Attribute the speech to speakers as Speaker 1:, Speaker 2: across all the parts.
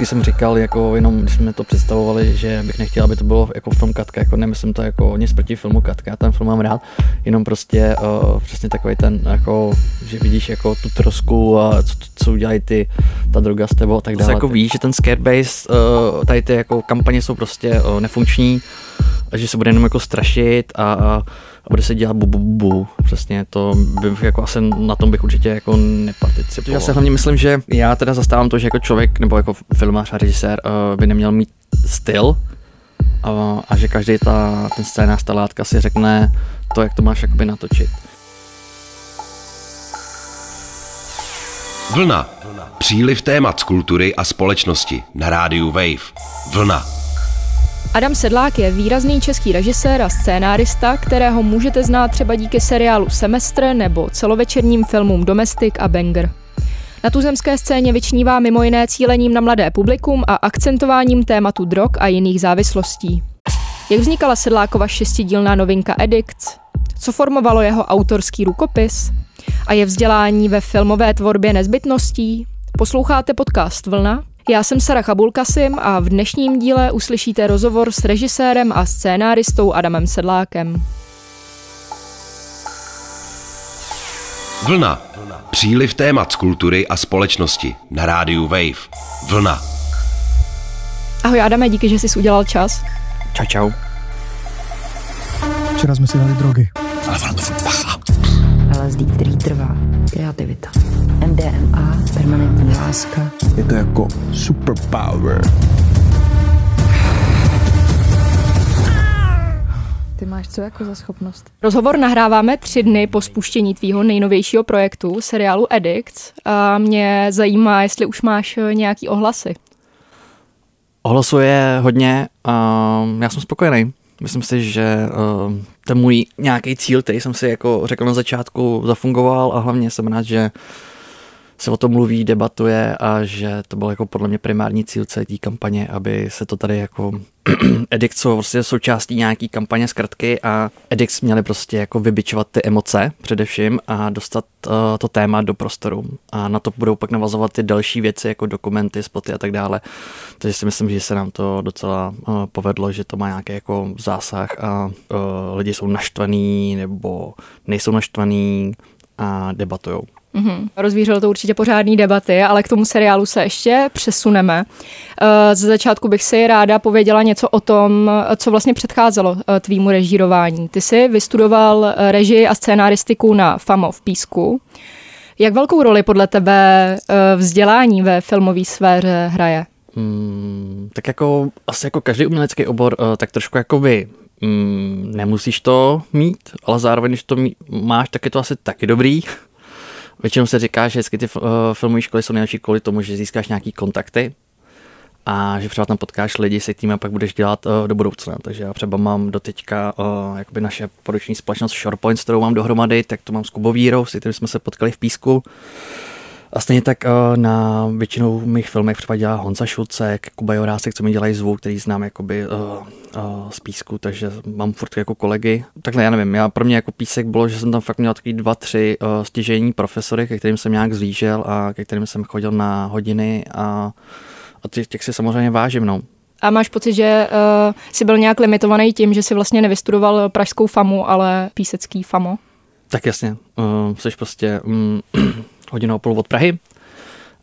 Speaker 1: vždycky jsem říkal, jako jenom když jsme to představovali, že bych nechtěl, aby to bylo jako film Katka, jako nemyslím to jako nic proti filmu Katka, já ten film mám rád, jenom prostě uh, přesně takový ten, jako, že vidíš jako tu trosku a co, co udělají ty, ta droga s tebou a tak dále. jako víš, že ten scarebase, uh, tady ty jako kampaně jsou prostě uh, nefunkční, a že se bude jenom jako strašit a, a a bude se dělat bu, bu, bu. Přesně to bych jako asi na tom bych určitě jako neparticipoval. Já se hlavně myslím, že já teda zastávám to, že jako člověk nebo jako filmář a režisér uh, by neměl mít styl a, a že každý ta, ten scénář, ta látka si řekne to, jak to máš jakoby natočit.
Speaker 2: Vlna. Příliv témat z kultury a společnosti na rádiu Wave. Vlna.
Speaker 3: Adam Sedlák je výrazný český režisér a scénárista, kterého můžete znát třeba díky seriálu Semestr nebo celovečerním filmům Domestic a Banger. Na tuzemské scéně vyčnívá mimo jiné cílením na mladé publikum a akcentováním tématu drog a jiných závislostí. Jak vznikala Sedlákova šestidílná novinka Addicts? Co formovalo jeho autorský rukopis? A je vzdělání ve filmové tvorbě nezbytností? Posloucháte podcast Vlna? Já jsem Sara Chabulkasim a v dnešním díle uslyšíte rozhovor s režisérem a scénáristou Adamem Sedlákem.
Speaker 2: Vlna. Příliv témat z kultury a společnosti na rádiu Wave. Vlna.
Speaker 3: Ahoj Adame, díky, že jsi udělal čas.
Speaker 1: Čau, čau.
Speaker 4: Včera jsme si dali drogy.
Speaker 5: Ale ono to.
Speaker 6: LSD, který trvá, kreativita, MDMA, permanentní láska.
Speaker 4: Je to jako superpower.
Speaker 3: Ty máš co jako za schopnost? Rozhovor nahráváme tři dny po spuštění tvýho nejnovějšího projektu, seriálu Addicts. A mě zajímá, jestli už máš eh, nějaký ohlasy.
Speaker 1: Ohlasů je hodně a já jsem spokojený. Myslím si, že uh, ten můj nějaký cíl, který jsem si jako řekl na začátku, zafungoval a hlavně jsem rád, že se o tom mluví, debatuje a že to byl jako podle mě primární cíl celé té kampaně, aby se to tady jako Edix jsou prostě součástí nějaký kampaně zkratky a Edix měli prostě jako vybičovat ty emoce především a dostat uh, to téma do prostoru. A na to budou pak navazovat ty další věci jako dokumenty, spoty a tak dále. Takže si myslím, že se nám to docela uh, povedlo, že to má nějaký jako zásah a uh, lidi jsou naštvaný nebo nejsou naštvaný a debatujou.
Speaker 3: Mm-hmm. Rozvířilo to určitě pořádný debaty, ale k tomu seriálu se ještě přesuneme. Eh, ze začátku bych si ráda pověděla něco o tom, co vlastně předcházelo eh, tvýmu režírování. Ty jsi vystudoval eh, režii a scénaristiku na FAMO v Písku. Jak velkou roli podle tebe vzdělání ve filmové sféře hraje?
Speaker 1: Hmm, tak jako asi jako každý umělecký obor, tak trošku jako by mm, nemusíš to mít, ale zároveň, když to mít, máš, tak je to asi taky dobrý. Většinou se říká, že vždycky ty uh, filmové školy jsou nejlepší kvůli tomu, že získáš nějaký kontakty a že třeba tam potkáš lidi, se kterými pak budeš dělat uh, do budoucna. Takže já třeba mám do teďka uh, jakoby naše produční společnost ShorePoint, kterou mám dohromady, tak to mám s Kubou Vírou, s kterým jsme se potkali v Písku. A stejně tak uh, na většinou mých filmech třeba dělá Honza Šulcek, Kuba Jorásek, co mi dělají zvuk, který znám jakoby uh, uh, z písku, takže mám furt jako kolegy. Takhle já nevím, já pro mě jako písek bylo, že jsem tam fakt měl takový dva, tři uh, stěžení profesory, ke kterým jsem nějak zlížel a ke kterým jsem chodil na hodiny a, a těch, těch si samozřejmě vážím. No.
Speaker 3: A máš pocit, že uh, jsi byl nějak limitovaný tím, že jsi vlastně nevystudoval pražskou famu, ale písecký famo?
Speaker 1: Tak jasně, uh, jsi prostě um, hodinu a půl od Prahy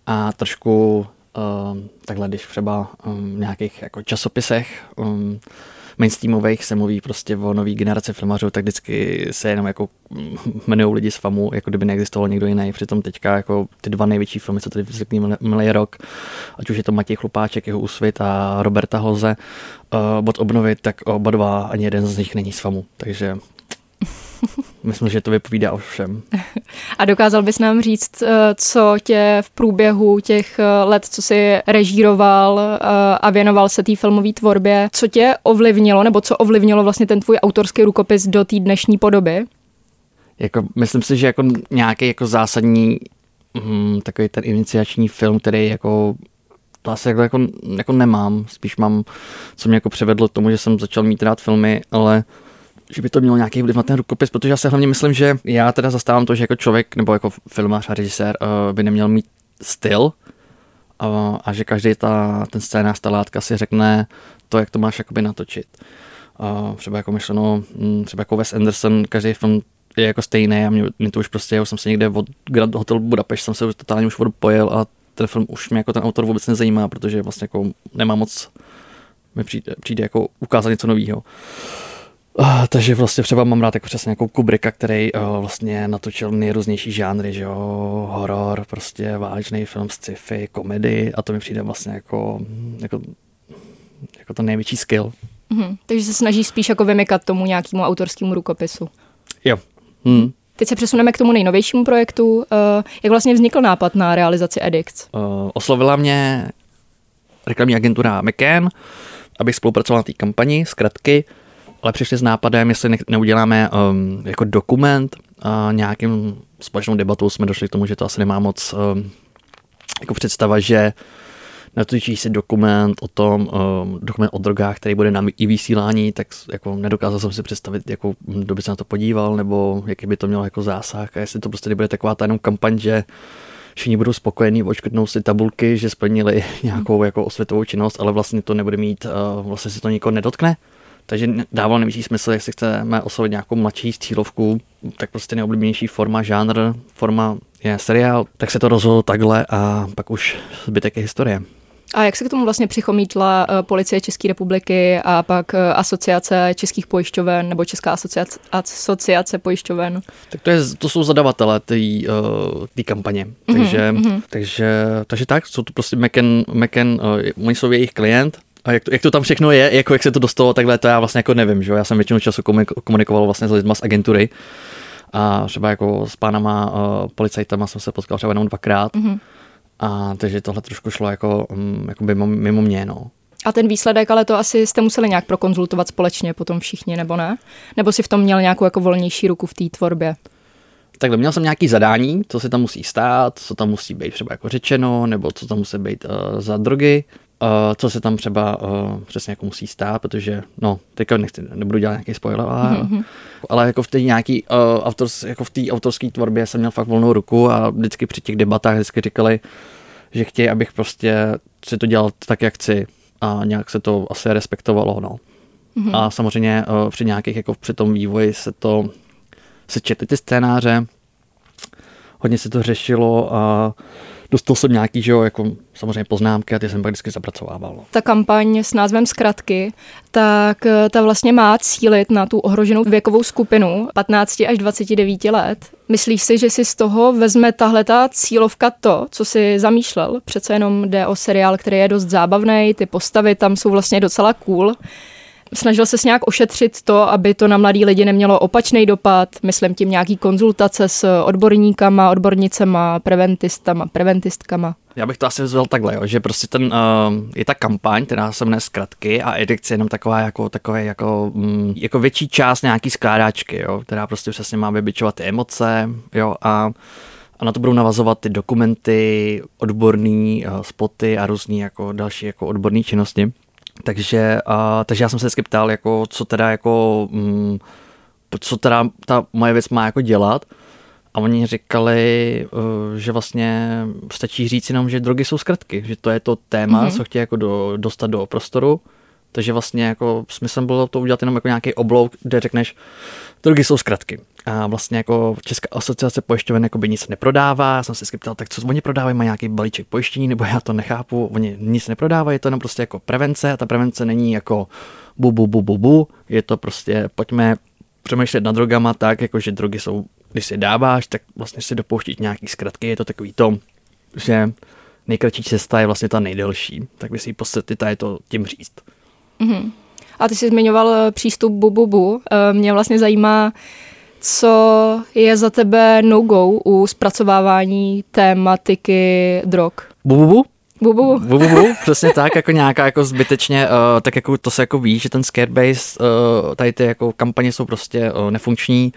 Speaker 1: a trošku uh, takhle, když třeba um, v nějakých jako časopisech um, mainstreamových se mluví prostě o nový generaci filmařů, tak vždycky se jenom jako jmenují lidi z FAMu, jako kdyby neexistoval někdo jiný. Přitom teďka jako ty dva největší filmy, co tady vznikly minulý rok, ať už je to Matěj Chlupáček, jeho úsvit a Roberta Hoze, uh, od obnovy, tak oba dva, ani jeden z nich není z FAMu. Takže Myslím, že to vypovídá o všem.
Speaker 3: A dokázal bys nám říct, eh, co tě v průběhu těch eh, let, co jsi režíroval eh, a věnoval se té filmové tvorbě, co tě ovlivnilo, nebo co ovlivnilo vlastně ten tvůj autorský rukopis do té dnešní podoby?
Speaker 1: Jako, myslím si, že jako nějaký jako zásadní hm, takový ten iniciační film, který jako to asi jako, jako, jako nemám. Spíš mám, co mě jako převedlo k tomu, že jsem začal mít rád filmy, ale že by to mělo nějaký vliv na ten rukopis, protože já se hlavně myslím, že já teda zastávám to, že jako člověk nebo jako filmář a režisér uh, by neměl mít styl a, a že každý ta, ten scénář, ta látka si řekne to, jak to máš jakoby natočit. A třeba jako myšleno, mm, třeba jako Wes Anderson, každý film je jako stejný a mě, mě to už prostě, já jsem se někde od Grand Hotel Budapešť jsem se už totálně už pojel a ten film už mě jako ten autor vůbec nezajímá, protože vlastně jako nemá moc, mi přijde, přijde jako ukázat něco nového. Uh, takže vlastně třeba mám rád jako přesně jako Kubricka, který uh, vlastně natočil nejrůznější žánry, že jo, horor, prostě válečný film, sci-fi, komedy a to mi přijde vlastně jako, jako, jako to největší skill.
Speaker 3: Mhm. Takže se snaží spíš jako vymykat tomu nějakému autorskému rukopisu.
Speaker 1: Jo. Hmm.
Speaker 3: Teď se přesuneme k tomu nejnovějšímu projektu. Uh, jak vlastně vznikl nápad na realizaci Edix?
Speaker 1: Uh, oslovila mě reklamní agentura McCann, abych spolupracoval na té kampani, zkratky, ale přišli s nápadem, jestli ne- neuděláme um, jako dokument a nějakým společnou debatou jsme došli k tomu, že to asi nemá moc um, jako představa, že natočí si dokument o tom, um, dokument o drogách, který bude na i vysílání, tak jako nedokázal jsem si představit, jako, kdo by se na to podíval, nebo jaký by to mělo jako zásah a jestli to prostě nebude taková ta jenom kampaň, že všichni budou spokojení, očkrtnou si tabulky, že splnili nějakou jako osvětovou činnost, ale vlastně to nebude mít, uh, vlastně se to nikoho nedotkne. Takže dávalo největší smysl, jestli chceme oslovit nějakou mladší cílovku, tak prostě nejoblíbenější forma, žánr, forma je seriál, tak se to rozhodlo takhle a pak už zbytek je historie.
Speaker 3: A jak se k tomu vlastně přichomítla eh, policie České republiky a pak eh, asociace českých pojišťoven nebo Česká asociace, asociace pojišťoven?
Speaker 1: Tak to, je, to jsou zadavatele té uh, kampaně. Takže, mm-hmm. takže, takže tak, jsou to prostě McCann, McCann uh, oni jsou jejich klient, a jak to, jak to tam všechno je, jako jak se to dostalo takhle, to já vlastně jako nevím, že jo? Já jsem většinu času komunik- komunikoval vlastně s lidmi z agentury a třeba jako s pánama uh, policajtama jsem se potkal třeba jenom dvakrát. Mm-hmm. A takže tohle trošku šlo jako, um, jako mimo, mimo mě, no.
Speaker 3: A ten výsledek, ale to asi jste museli nějak prokonzultovat společně potom všichni, nebo ne? Nebo si v tom měl nějakou jako volnější ruku v té tvorbě?
Speaker 1: Takhle, měl jsem nějaký zadání, co se tam musí stát, co tam musí být třeba jako řečeno, nebo co tam musí být uh, za drogy, uh, co se tam třeba uh, přesně jako musí stát, protože, no, teďka nechci, nebudu dělat nějaký spoiler, ale, mm-hmm. ale jako v té nějaký, uh, autors, jako v té autorské tvorbě jsem měl fakt volnou ruku a vždycky při těch debatách vždycky říkali, že chtějí, abych prostě si to dělal tak, jak chci a nějak se to asi respektovalo, no. Mm-hmm. A samozřejmě uh, při nějakých, jako při tom vývoji se to, se četly ty scénáře, hodně se to řešilo a dostal jsem nějaký, že jo, jako samozřejmě poznámky a ty jsem pak vždycky zapracovával. no.
Speaker 3: Ta kampaň s názvem Zkratky, tak eh, ta vlastně má cílit na tu ohroženou věkovou skupinu 15 až 29 let. Myslíš si, že si z toho vezme tahle ta cílovka to, co si zamýšlel? Přece jenom jde o seriál, který je dost zábavný, ty postavy tam jsou vlastně docela cool. Snažil se nějak ošetřit to, aby to na mladý lidi nemělo opačný dopad, myslím tím nějaký konzultace s odborníkama, odbornicema, preventistama, preventistkama.
Speaker 1: Já bych to asi vzal takhle, jo, že prostě ten, uh, je ta kampaň, která se jmenuje zkratky a edikce je jenom taková jako, takové jako, mm, jako větší část nějaký skládáčky, jo, která prostě přesně má vybičovat ty emoce, jo, a a na to budou navazovat ty dokumenty, odborný uh, spoty a různý jako další jako odborné činnosti. Takže, uh, takže já jsem se vždycky ptal, jako, co teda jako, mm, co teda ta moje věc má jako dělat. A oni říkali, uh, že vlastně stačí říct jenom, že drogy jsou zkratky, že to je to téma, mm-hmm. co chtějí jako do, dostat do prostoru. Takže vlastně jako smyslem bylo to udělat jenom jako nějaký oblouk, kde řekneš, drogy jsou zkratky. A vlastně jako Česká asociace pojišťoven jako by nic neprodává. Já jsem se ptal, tak co oni prodávají, mají nějaký balíček pojištění, nebo já to nechápu. Oni nic neprodávají, je to jenom prostě jako prevence a ta prevence není jako bu, bu, bu, bu, bu. Je to prostě, pojďme přemýšlet nad drogama tak, jako že drogy jsou, když si dáváš, tak vlastně si dopouštíš nějaký zkratky. Je to takový to, že nejkratší cesta je vlastně ta nejdelší. Tak by si ji podstatita je to tím říct.
Speaker 3: Mm-hmm. A ty jsi zmiňoval eh, přístup Bububu. Eh, Mě vlastně zajímá, co je za tebe no-go u zpracovávání tématiky drog.
Speaker 1: Bu, bu, bu.
Speaker 3: Bubu.
Speaker 1: Bu, bu, bu, přesně tak, jako nějaká jako zbytečně, uh, tak jako to se jako ví, že ten scarebase, uh, tady ty jako kampaně jsou prostě uh, nefunkční,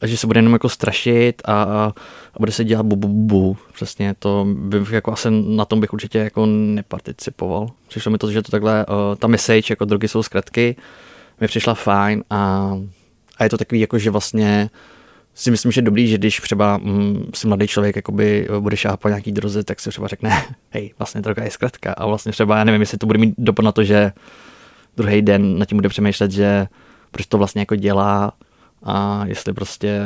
Speaker 1: a že se bude jenom jako strašit a, a bude se dělat bu, bu, bu. Přesně to bych jako asi na tom bych určitě jako neparticipoval. Přišlo mi to, že to takhle, uh, ta message, jako drogy jsou zkratky, mi přišla fajn a, a je to takový jako, že vlastně si myslím, že je dobrý, že když třeba mm, si mladý člověk jakoby bude šáhat po nějaký droze, tak si třeba řekne, hej, vlastně droga je zkratka. A vlastně třeba, já nevím, jestli to bude mít dopad na to, že druhý den nad tím bude přemýšlet, že proč to vlastně jako dělá a jestli prostě,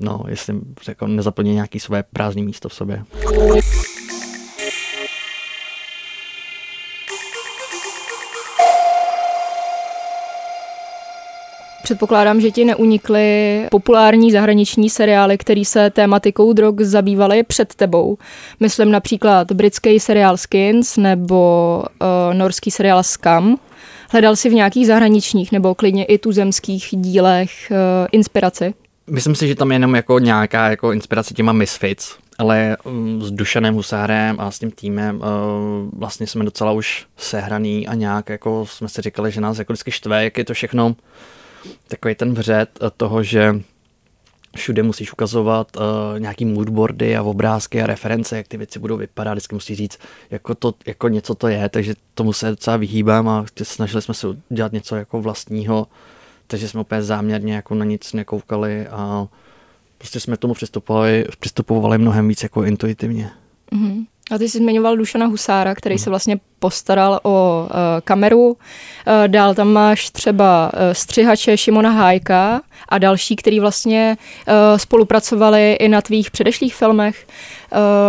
Speaker 1: no, jestli jako nezaplní nějaký své prázdné místo v sobě.
Speaker 3: Předpokládám, že ti neunikly populární zahraniční seriály, které se tématikou drog zabývaly před tebou. Myslím například britský seriál Skins nebo uh, norský seriál Scam. Hledal si v nějakých zahraničních nebo klidně i tuzemských dílech uh, inspiraci?
Speaker 1: Myslím si, že tam je jenom jako nějaká jako inspirace těma Misfits, ale um, s Dušanem Husárem a s tím týmem uh, vlastně jsme docela už sehraný a nějak jako jsme si říkali, že nás jako vždycky štve, jak je to všechno takový ten vřet toho, že všude musíš ukazovat uh, nějaký moodboardy a obrázky a reference, jak ty věci budou vypadat, vždycky musí říct, jako, to, jako něco to je, takže tomu se docela vyhýbám a snažili jsme se udělat něco jako vlastního, takže jsme úplně záměrně jako na nic nekoukali a prostě jsme tomu přistupovali, přistupovali mnohem víc jako intuitivně.
Speaker 3: Mm-hmm. A ty jsi zmiňoval Dušana Husára, který hmm. se vlastně postaral o uh, kameru. Uh, dál tam máš třeba uh, střihače Šimona Hájka a další, který vlastně uh, spolupracovali i na tvých předešlých filmech.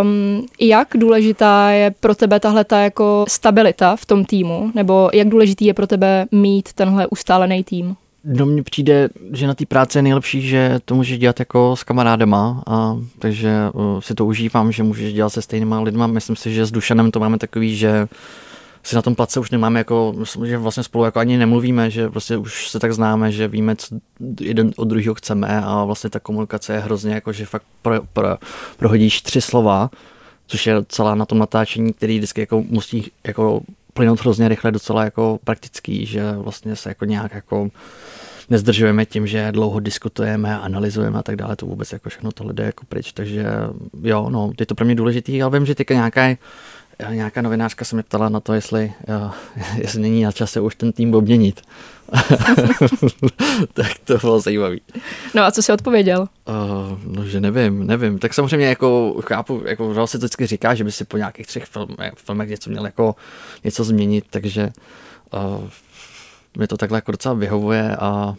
Speaker 3: Um, jak důležitá je pro tebe tahle ta jako stabilita v tom týmu? Nebo jak důležitý je pro tebe mít tenhle ustálený tým?
Speaker 1: No mně přijde, že na té práci je nejlepší, že to můžeš dělat jako s kamarádema, a, takže uh, si to užívám, že můžeš dělat se stejnýma lidma. Myslím si, že s Dušanem to máme takový, že si na tom place už nemáme jako, že vlastně spolu jako ani nemluvíme, že prostě už se tak známe, že víme, co jeden od druhého chceme a vlastně ta komunikace je hrozně jako, že fakt pro, pro, prohodíš tři slova, což je celá na tom natáčení, který vždycky jako musí jako plynout hrozně rychle, docela jako praktický, že vlastně se jako nějak jako nezdržujeme tím, že dlouho diskutujeme, analyzujeme a tak dále, to vůbec jako všechno tohle jde jako pryč, takže jo, no, je to pro mě důležitý, ale vím, že teďka nějaká nějaká novinářka se mě ptala na to, jestli, jo, jestli není na čase už ten tým obměnit. tak to bylo zajímavý.
Speaker 3: No a co jsi odpověděl?
Speaker 1: Uh, no, že nevím, nevím. Tak samozřejmě jako chápu, jako se to vždycky říká, že by si po nějakých třech film, filmech něco měl jako něco změnit, takže uh, mi to takhle jako docela vyhovuje a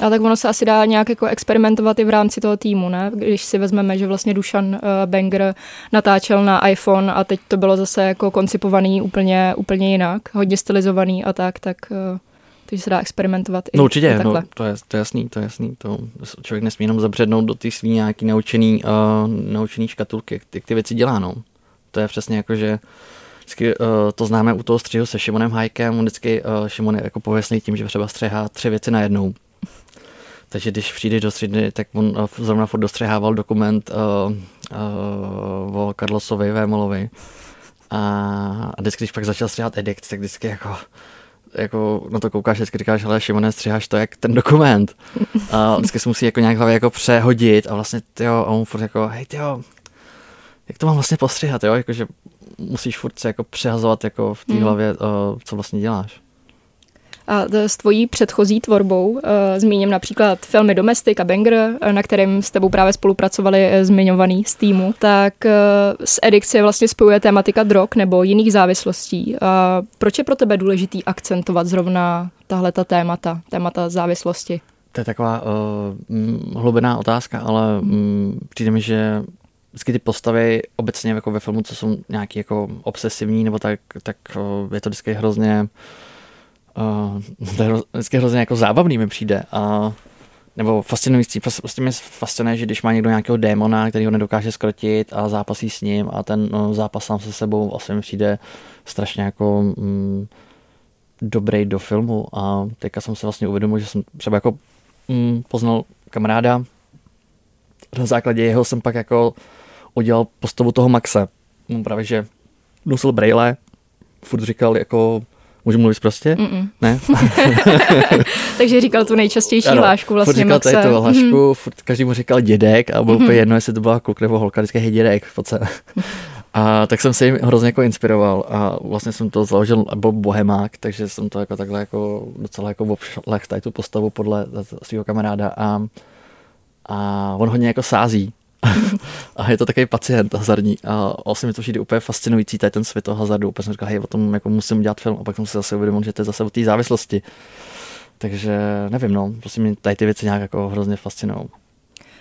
Speaker 3: a tak ono se asi dá nějak jako experimentovat i v rámci toho týmu, ne? Když si vezmeme, že vlastně Dušan uh, Banger natáčel na iPhone a teď to bylo zase jako koncipovaný úplně, úplně jinak, hodně stylizovaný a tak, tak uh, takže se dá experimentovat i
Speaker 1: No určitě,
Speaker 3: no,
Speaker 1: to, je, to je jasný, to je jasný. To člověk nesmí jenom zabřednout do ty svý nějaký naučený, uh, naučený škatulky, jak ty věci dělá, no. To je přesně jako, že vždycky uh, to známe u toho střihu se Šimonem Hajkem, on vždycky uh, Šimon je jako pověstný tím, že třeba střehá tři věci najednou. Takže když přijde do středy, tak on uh, zrovna furt dostřehával dokument uh, uh, o Carlosovi Vémolovi. A, a vždycky, když pak začal střihat edikt, tak vždycky jako jako na to koukáš, vždycky říkáš, hele Šimone, střiháš to jak ten dokument. A vždycky se musí jako nějak hlavě jako přehodit a vlastně, tyjo, a on furt jako, hej, tyjo, jak to mám vlastně postřihat, jo, jakože musíš furt se jako přehazovat jako v té hmm. hlavě, uh, co vlastně děláš.
Speaker 3: A s tvojí předchozí tvorbou, uh, zmíním například filmy Domestic a Banger, eh, na kterým s tebou právě spolupracovali uh, zmiňovaný z týmu, tak s Edikci vlastně spojuje tématika drog nebo jiných závislostí. Uh, proč je pro tebe důležitý akcentovat zrovna tahle ta témata, témata závislosti?
Speaker 1: To je taková uh, hlubená otázka, ale um, přijde mi, že vždycky ty postavy obecně jako ve filmu, co jsou nějaký jako obsesivní nebo tak, tak uh, je to vždycky hrozně uh, to je vždycky hrozně jako zábavný mi přijde a nebo fascinující, prostě mě fascinuje, že když má někdo nějakého démona, který ho nedokáže skrotit a zápasí s ním a ten no, zápas sám se sebou vlastně mi přijde strašně jako mm, dobrý do filmu a teďka jsem se vlastně uvědomil, že jsem třeba jako mm, poznal kamaráda, na základě jeho jsem pak jako udělal postavu toho Maxe. On právě, že nosil brejle, furt říkal jako Můžu mluvit prostě? Mm-mm. Ne?
Speaker 3: Takže říkal tu nejčastější ano, hlášku vlastně
Speaker 1: furt říkal Maxe. tady tu hlášku, mm-hmm. furt každý mu říkal dědek a bylo mm-hmm. úplně jedno, jestli to byla kluk nebo holka, vždycky hej dědek, pojď A tak jsem se jim hrozně jako inspiroval a vlastně jsem to založil, byl bohemák, takže jsem to jako takhle jako docela jako obšlech tady tu postavu podle svého kamaráda a a on hodně jako sází. a je to takový pacient hazardní. A vlastně mi to přijde úplně fascinující, tady ten svět toho hazardu. Úplně jsem říkal, hej, o tom jako musím dělat film. A pak jsem si zase uvědomil, že to je zase o té závislosti. Takže nevím, no, prostě mě tady ty věci nějak jako hrozně fascinují.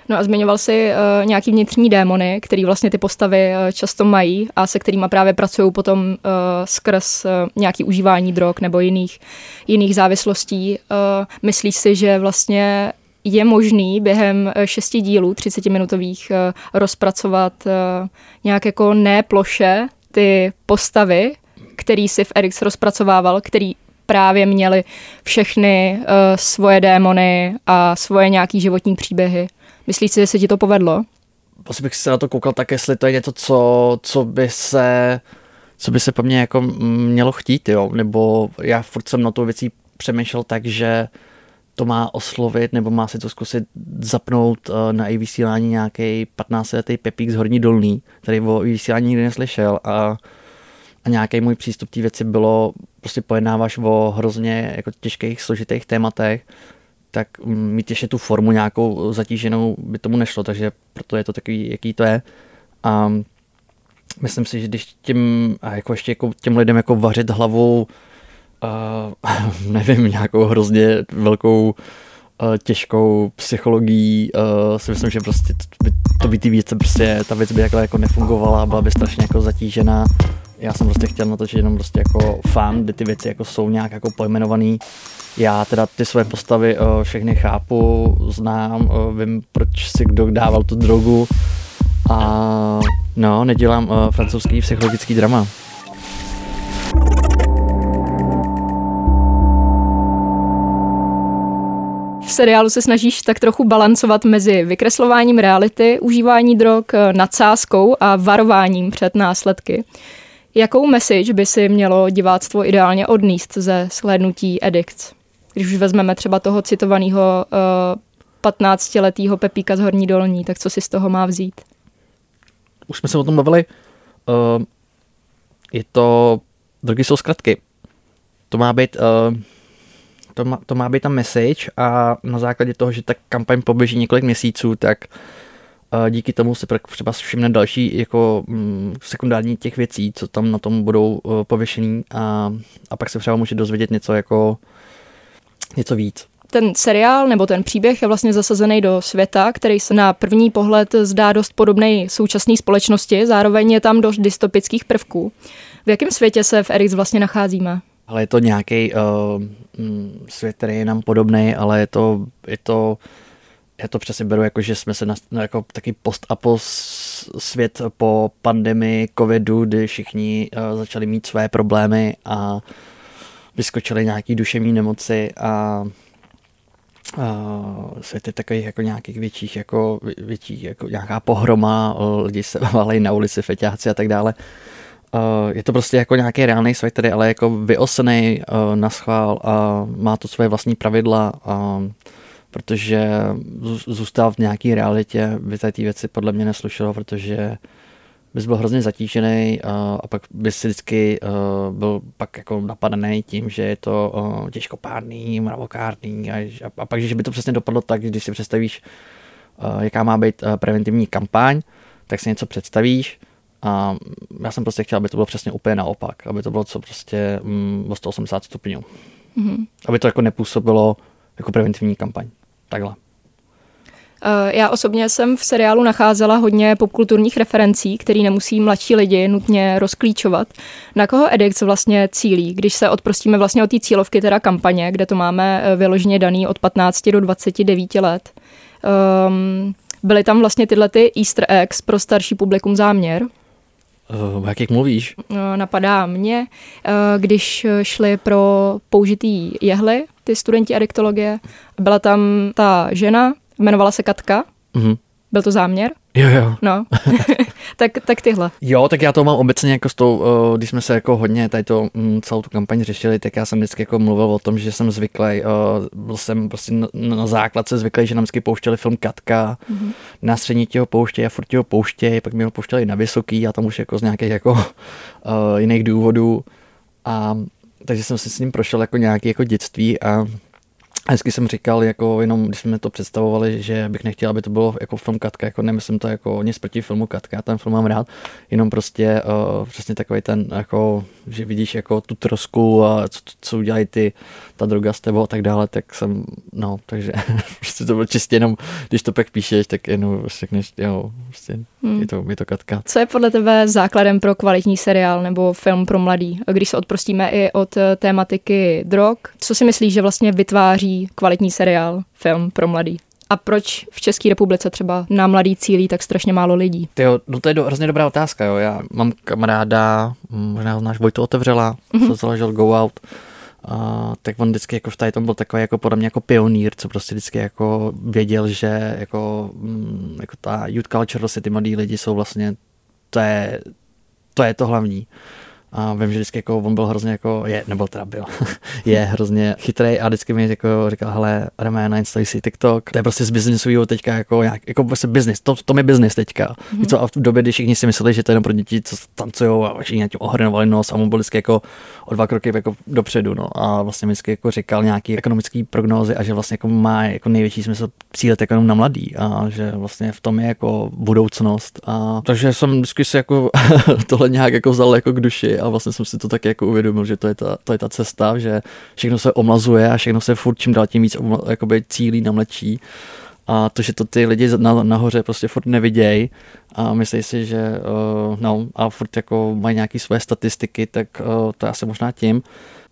Speaker 3: No a zmiňoval si uh, nějaký vnitřní démony, který vlastně ty postavy uh, často mají a se kterými právě pracují potom uh, skrz uh, nějaký užívání drog nebo jiných, jiných závislostí. Uh, myslíš si, že vlastně je možný během šesti dílů 30-minutových uh, rozpracovat uh, nějak jako neploše ty postavy, který si v Erix rozpracovával, který právě měli všechny uh, svoje démony a svoje nějaký životní příběhy. Myslíš si, že se ti to povedlo?
Speaker 1: Asi bych se na to koukal tak, jestli to je něco, co, co by se co by se po mně jako mělo chtít, jo? nebo já furt jsem na to věcí přemýšlel tak, že to má oslovit, nebo má si to zkusit zapnout eh, na i vysílání nějaký 15-letý Pepík z Horní Dolný, který o vysílání nikdy neslyšel a, a nějaký můj přístup té věci bylo, prostě pojednáváš o hrozně jako těžkých, složitých tématech, tak mít ještě tu formu nějakou zatíženou by tomu nešlo, takže proto je to takový, jaký to je. A myslím si, že když tím, a jako ještě jako těm lidem jako vařit hlavou, uh, nevím, nějakou hrozně velkou uh, těžkou psychologií, uh, si myslím, že prostě to by, to by ty věci prostě, ta věc by jako nefungovala, byla by strašně jako zatížená. Já jsem prostě chtěl natočit jenom prostě jako fan, kde ty věci jako jsou nějak jako pojmenovaný já teda ty své postavy uh, všechny chápu, znám, uh, vím, proč si kdo dával tu drogu a no, nedělám uh, francouzský psychologický drama.
Speaker 3: Seriálu se snažíš tak trochu balancovat mezi vykreslováním reality, užívání drog, nadsázkou a varováním před následky. Jakou message by si mělo diváctvo ideálně odníst ze shlédnutí Addicts? Když už vezmeme třeba toho citovaného uh, 15-letého Pepíka z Horní Dolní, tak co si z toho má vzít?
Speaker 1: Už jsme se o tom bavili. Uh, je to, drogy jsou zkratky. To má být, uh, to má, to má být ta message a na základě toho, že ta kampaň poběží několik měsíců, tak uh, díky tomu se třeba všimne další jako um, sekundární těch věcí, co tam na tom budou uh, pověšený a, a pak se třeba může dozvědět něco jako něco víc.
Speaker 3: Ten seriál nebo ten příběh je vlastně zasazený do světa, který se na první pohled zdá dost podobný současné společnosti, zároveň je tam dost dystopických prvků. V jakém světě se v Erix vlastně nacházíme?
Speaker 1: Ale je to nějaký uh, svět, který je nám podobný, ale je to, je to já to přesně beru jako, že jsme se na, jako taky post a svět po pandemii covidu, kdy všichni uh, začali mít své problémy a vyskočily nějaký duševní nemoci a Uh, svět takových jako nějakých větších, jako, větších, jako nějaká pohroma, lidi se válejí na ulici, feťáci a tak dále. Uh, je to prostě jako nějaký reálný svět, který ale jako vyosený uh, na schvál a má to svoje vlastní pravidla, uh, protože zůstal v nějaké realitě by ty věci podle mě neslušelo, protože bys byl hrozně zatížený a, a pak bys si vždycky uh, byl pak jako napadený tím, že je to uh, těžkopádný, mravokárný a, a, pak, že by to přesně dopadlo tak, když si představíš, uh, jaká má být uh, preventivní kampaň, tak si něco představíš a já jsem prostě chtěl, aby to bylo přesně úplně naopak, aby to bylo co prostě um, o 180 stupňů. Mm-hmm. Aby to jako nepůsobilo jako preventivní kampaň. Takhle.
Speaker 3: Eh, já osobně jsem v seriálu nacházela hodně popkulturních referencí, které nemusí mladší lidi nutně rozklíčovat. Na koho Edix vlastně cílí, když se odprostíme vlastně od té cílovky, teda kampaně, kde to máme eh, vyloženě daný od 15 do 29 let. Um, byly tam vlastně tyhle ty easter eggs pro starší publikum záměr?
Speaker 1: O jakých mluvíš?
Speaker 3: Napadá mě, když šli pro použitý jehly, ty studenti adiktologie, byla tam ta žena, Jmenovala se Katka. Mm-hmm. Byl to záměr?
Speaker 1: Jo, jo.
Speaker 3: No, tak, tak tyhle.
Speaker 1: Jo, tak já to mám obecně jako s tou, uh, když jsme se jako hodně tady to, um, celou tu kampaň řešili, tak já jsem vždycky jako mluvil o tom, že jsem zvyklý, uh, byl jsem prostě na, na základce zvyklý, že nám vždycky pouštěli film Katka, mm-hmm. na střední ho pouštějí a furt ho pouštějí, pak mi ho pouštěli na vysoký a tam už jako z nějakých jako uh, jiných důvodů a takže jsem si s ním prošel jako nějaký jako dětství A hezky jsem říkal, jako jenom, když jsme to představovali, že bych nechtěl, aby to bylo jako film Katka, jako nemyslím to jako nic proti filmu Katka, já ten film mám rád, jenom prostě uh, přesně takový ten, jako, že vidíš jako tu trosku a co, co udělají ty, ta droga s tebou a tak dále, tak jsem, no, takže prostě to bylo čistě jenom, když to pak píšeš, tak jenom řekneš, jo, prostě hmm. je, to, je to Katka.
Speaker 3: Co je podle tebe základem pro kvalitní seriál nebo film pro mladý? Když se odprostíme i od tématiky drog, co si myslíš, že vlastně vytváří kvalitní seriál, film pro mladý. A proč v České republice třeba na mladý cílí tak strašně málo lidí?
Speaker 1: Tyjo, no to je do, hrozně dobrá otázka. Jo. Já mám kamaráda, možná ho znáš, Vojto Otevřela, mm-hmm. co založil Go Out. A, tak on vždycky jako v tady tom byl takový jako podle mě jako pionýr, co prostě vždycky jako věděl, že jako, mm, jako ta youth culture, vlastně ty mladí lidi jsou vlastně, to je to, je to hlavní. A vím, že vždycky jako on byl hrozně jako, je, nebo teda byl, je hrozně chytrý a vždycky mi jako říkal, hele, Reme, nainstaluj si TikTok, to je prostě z biznesového teďka jako, jak, jako prostě business, to, to je business teďka. Mm-hmm. Co, a v době, kdy všichni si mysleli, že to je jenom pro děti, co tancují a všichni na tím ohrnovali nos a on byl vždycky jako o dva kroky jako dopředu, no. A vlastně vždycky jako říkal nějaký ekonomický prognózy a že vlastně jako má jako největší smysl cílit jako jenom na mladý a že vlastně v tom je jako budoucnost. A takže jsem vždycky si jako tohle nějak jako vzal jako k duši a vlastně jsem si to tak jako uvědomil, že to je ta, to je ta cesta, že všechno se omlazuje a všechno se furt čím dál tím víc jakoby cílí na mlečí a to, že to ty lidi na, nahoře prostě furt nevidějí a myslí si, že uh, no a furt jako mají nějaké své statistiky, tak uh, to je asi možná tím.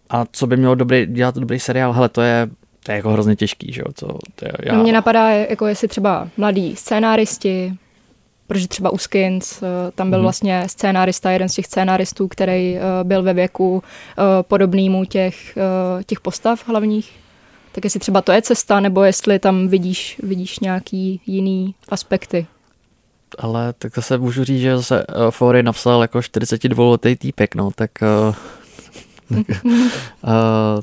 Speaker 1: A co by mělo dobrý, dělat dobrý seriál, hele, to je to je jako hrozně těžký, že jo. To, je,
Speaker 3: já... no, mě napadá, jako jestli třeba mladí scénáristi, protože třeba u Skins, eh, tam byl mm. vlastně scénárista, jeden z těch scénáristů, který eh, byl ve věku eh, podobnýmu těch, těch postav hlavních. Tak jestli třeba to je cesta, nebo jestli tam vidíš, vidíš nějaký jiný aspekty.
Speaker 1: Ale tak zase můžu říct, že zase Fory napsal jako 42 letý týpek, no, tak uh,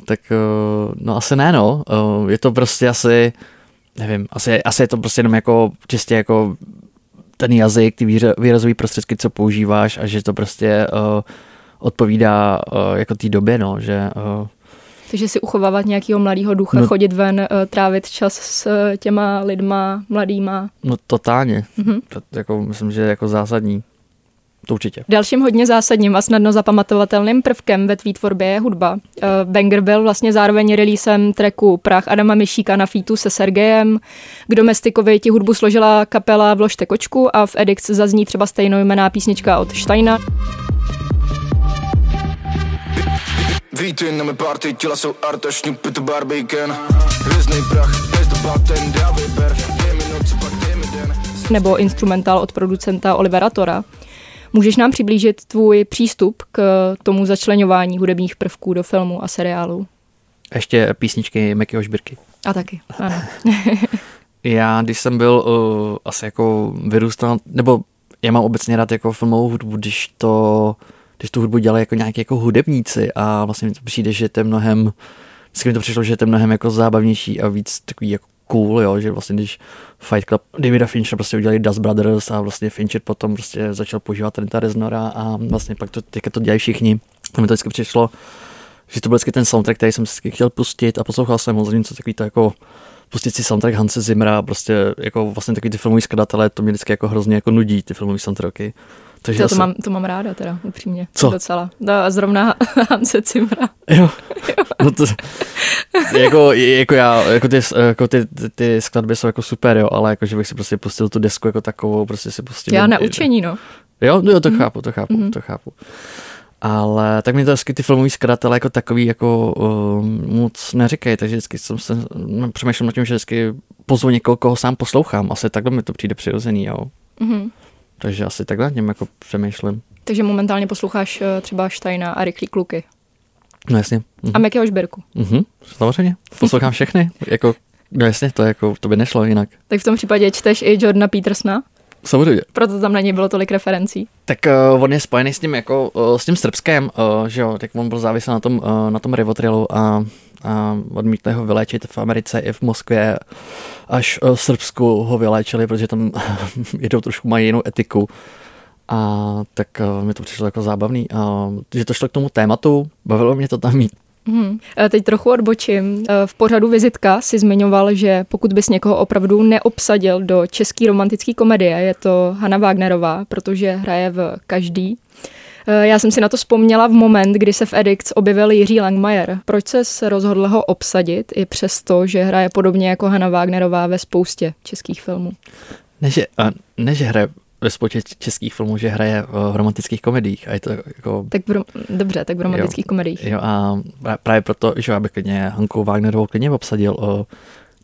Speaker 1: tak uh, no asi ne, no. Uh, je to prostě asi, nevím, asi, asi je to prostě jenom jako čistě jako ten jazyk, ty výrazové prostředky, co používáš a že to prostě uh, odpovídá uh, jako té době, no, že uh,
Speaker 3: takže si uchovávat nějakého mladého ducha, no, chodit ven, uh, trávit čas s uh, těma lidma mladýma.
Speaker 1: No totálně. Mm-hmm. To, jako, myslím, že je jako zásadní. To určitě.
Speaker 3: Dalším hodně zásadním a snadno zapamatovatelným prvkem ve tvý tvorbě je hudba. Uh, Banger byl vlastně zároveň releasem tracku Prach Adama Myšíka na featu se Sergejem. K Domestikovi ti hudbu složila kapela Vložte kočku a v Edix zazní třeba stejnojmená písnička od Steina. Vítej na mé party, těla jsou art a šňupy to. Hvězdnej prach, bez debaten, dá vyber, dej mi noc, pak dej mi den. Nebo instrumentál od producenta Olivera Tora. Můžeš nám přiblížit tvůj přístup k tomu začlenování hudebních prvků do filmu a seriálu?
Speaker 1: Ještě písničky Mekyho Žbirky.
Speaker 3: A taky, ano.
Speaker 1: já, když jsem byl uh, asi jako vyrůstal, nebo já mám obecně rád jako filmovou hudbu, když to, když tu hudbu dělají jako nějaký jako hudebníci a vlastně mi to přijde, že to je mnohem, vždycky mi to přišlo, že je to mnohem jako zábavnější a víc takový jako cool, jo, že vlastně když Fight Club Davida Fincher prostě udělali Dust Brothers a vlastně Fincher potom prostě začal používat Trenta Reznora a vlastně pak to, teďka to dělají všichni. A mi to vždycky přišlo, že to byl vždycky ten soundtrack, který jsem si chtěl pustit a poslouchal jsem ho, něco takový to jako pustit si soundtrack Hanse Zimra, prostě jako vlastně takový ty filmový skladatelé, to mě vždycky jako hrozně jako nudí, ty filmový soundtracky.
Speaker 3: Takže to, to, mám, to mám ráda teda, upřímně.
Speaker 1: Co?
Speaker 3: Docela. No, a zrovna Hanse Zimra.
Speaker 1: Jo. jo. No to, jako, jako já, jako ty, jako ty, ty, ty, skladby jsou jako super, jo, ale jako, že bych si prostě pustil tu desku jako takovou, prostě si pustil.
Speaker 3: Já na učení, no.
Speaker 1: Jo, no jo, to mm. chápu, to chápu, mm. to chápu. Ale tak mi to vždycky ty filmový skladatele jako takový jako uh, moc neříkají, takže vždycky jsem se no, přemýšlel nad tím, že vždycky pozvu někoho, koho sám poslouchám. Asi takhle mi to přijde přirozený, jo. Mm-hmm. Takže asi takhle něm jako přemýšlím.
Speaker 3: Takže momentálně posloucháš uh, třeba Steina a Rychlý kluky.
Speaker 1: No jasně.
Speaker 3: Mhm. A Mekyho Žberku.
Speaker 1: Mhm, samozřejmě. Poslouchám všechny. jako, no jasně, to, jako, to by nešlo jinak.
Speaker 3: Tak v tom případě čteš i Jordana Petersna?
Speaker 1: Samozřejmě.
Speaker 3: Proto tam na něj bylo tolik referencí.
Speaker 1: Tak uh, on je spojený s tím, jako, uh, s tím srbském, uh, že jo, tak on byl závislý na tom, uh, na tom rivotrilu a odmítli ho vyléčit v Americe i v Moskvě, až uh, v Srbsku ho vyléčili, protože tam jedou trošku mají jinou etiku. A tak uh, mi to přišlo jako zábavný. A, že to šlo k tomu tématu, bavilo mě to tam mít
Speaker 3: Hmm. Teď trochu odbočím. V pořadu Vizitka si zmiňoval, že pokud bys někoho opravdu neobsadil do české romantické komedie, je to Hanna Wagnerová, protože hraje v každý. Já jsem si na to vzpomněla v moment, kdy se v Edicts objevil Jiří Langmajer. Proč se rozhodl ho obsadit i přesto, že hraje podobně jako Hanna Wagnerová ve spoustě českých filmů?
Speaker 1: Ne, že, ne, že hraje ve spoustě českých filmů, že hraje v romantických komediích. A je to jako...
Speaker 3: Tak v, dobře, tak v romantických
Speaker 1: jo,
Speaker 3: komediích.
Speaker 1: Jo, a právě proto, že já bych klidně Hanku Wagnerovou klidně obsadil o,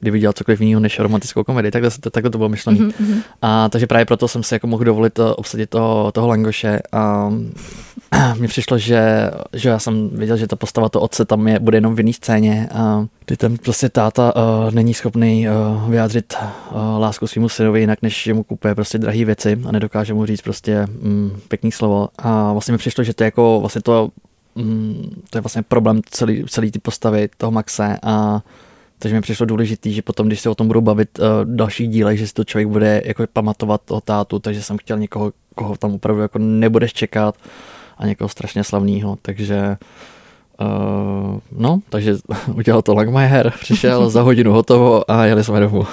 Speaker 1: kdyby dělal cokoliv jiného než romantickou komedii, takhle, takhle to bylo myšlené. Mm-hmm. A takže právě proto jsem si jako mohl dovolit uh, obsadit toho, toho Langoše a mně přišlo, že, že já jsem věděl, že ta postava to otce tam je, bude jenom v jiné scéně a kdy ten prostě táta uh, není schopný uh, vyjádřit uh, lásku svýmu synovi jinak, než že mu kupuje prostě drahé věci a nedokáže mu říct prostě mm, pěkný slovo. A vlastně mi přišlo, že to je jako vlastně to, mm, to je vlastně problém celý, celý ty postavy toho Maxe a takže mi přišlo důležité, že potom, když se o tom budu bavit uh, dalších dílech, že si to člověk bude jako pamatovat toho tátu, takže jsem chtěl někoho, koho tam opravdu jako nebudeš čekat a někoho strašně slavného, takže Uh, no, takže udělal to Langmajer, přišel za hodinu hotovo a jeli jsme domů. Uh,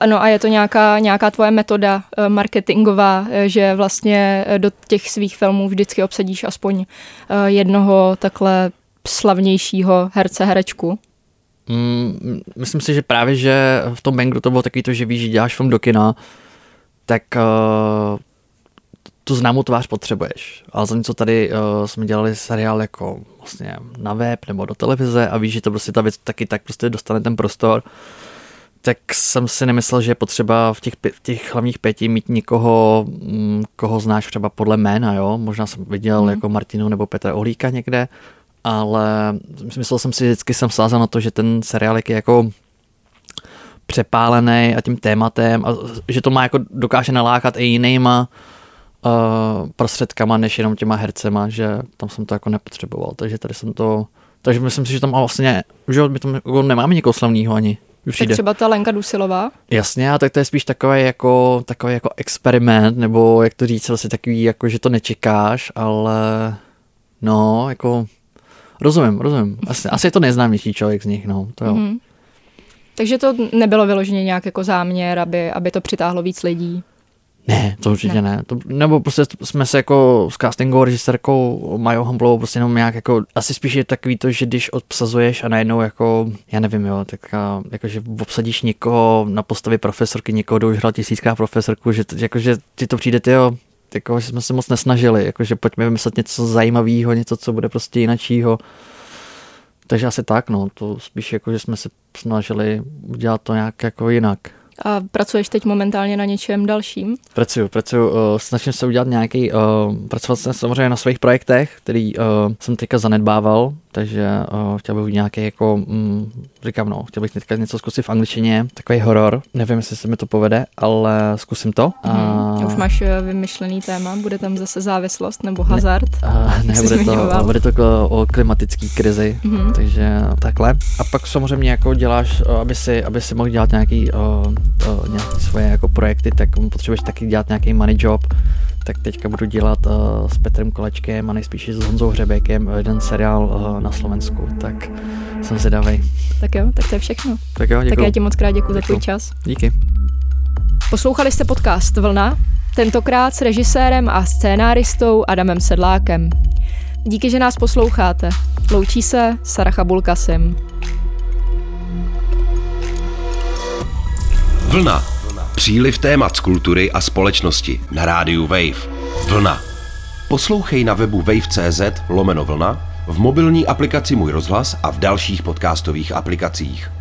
Speaker 3: ano a je to nějaká, nějaká tvoje metoda uh, marketingová, že vlastně do těch svých filmů vždycky obsadíš aspoň uh, jednoho takhle slavnějšího herce, herečku?
Speaker 1: Mm, myslím si, že právě, že v tom Bangru to bylo takový to, že víš, že děláš film do kina, tak uh, tu známou tvář potřebuješ. Ale za něco tady uh, jsme dělali seriál jako vlastně na web nebo do televize a víš, že to prostě ta věc taky tak prostě dostane ten prostor, tak jsem si nemyslel, že je potřeba v těch, v těch hlavních pěti mít někoho, mm, koho znáš třeba podle jména, jo. Možná jsem viděl mm. jako Martinu nebo Petra Ohlíka někde, ale myslel jsem si, vždycky jsem sázel na to, že ten seriál je jako přepálený a tím tématem a že to má jako dokáže nalákat i jinýma uh, prostředkama, než jenom těma hercema, že tam jsem to jako nepotřeboval, takže tady jsem to, takže myslím si, že tam vlastně, že my tam jako nemáme někoho slavného ani.
Speaker 3: Tak třeba ta Lenka Dusilová?
Speaker 1: Jasně, a tak to je spíš takový jako, takový jako experiment, nebo jak to říct, vlastně takový, jako, že to nečekáš, ale no, jako Rozumím, rozumím. Asi, asi je to neznámější člověk z nich, no. To jo. Mm-hmm.
Speaker 3: Takže to nebylo vyloženě nějak jako záměr, aby, aby to přitáhlo víc lidí?
Speaker 1: Ne, to určitě ne. ne. To, nebo prostě jsme se jako s castingovou režisérkou Majou Hamblovou prostě jenom nějak jako, asi spíš je takový to, že když obsazuješ a najednou jako, já nevím jo, tak jako, že obsadíš někoho na postavě profesorky, někoho, kdo už hrál tisícká profesorku, že, jako, že ti to přijde, tyjo, jako, že jsme se moc nesnažili, jako, že pojďme vymyslet něco zajímavého, něco, co bude prostě jinačího. Takže asi tak, no, to spíš jako, že jsme se snažili udělat to nějak jako jinak.
Speaker 3: A pracuješ teď momentálně na něčem dalším?
Speaker 1: Pracuju, pracuju. Uh, snažím se udělat nějaký, uh, pracovat jsem samozřejmě na svých projektech, který uh, jsem teďka zanedbával, takže uh, chtěl bych nějaký jako, mm, říkám no, chtěl bych teďka něco zkusit v angličtině, takový horor. Nevím, jestli se mi to povede, ale zkusím to.
Speaker 3: Mm, Už máš vymyšlený téma, bude tam zase závislost nebo hazard?
Speaker 1: Ne, uh, ne bude, to, bude to o klimatické krizi, mm. takže takhle. A pak samozřejmě jako děláš, aby si, aby si mohl dělat nějaký uh, uh, nějaké svoje jako projekty, tak potřebuješ taky dělat nějaký money job, tak teďka budu dělat uh, s Petrem Kolečkem a nejspíš s Honzou Hřebékem jeden seriál uh, na Slovensku, tak jsem zvědavý.
Speaker 3: Tak jo, tak to je všechno.
Speaker 1: Tak jo, děkuji.
Speaker 3: Tak já ti moc krát děkuji za tvůj čas.
Speaker 1: Díky.
Speaker 3: Poslouchali jste podcast Vlna, tentokrát s režisérem a scénáristou Adamem Sedlákem. Díky, že nás posloucháte. Loučí se Saracha Bulkasim.
Speaker 2: Vlna. Příliv témat z kultury a společnosti na rádiu Wave. Vlna. Poslouchej na webu wave.cz lomeno vlna, v mobilní aplikaci Můj rozhlas a v dalších podcastových aplikacích.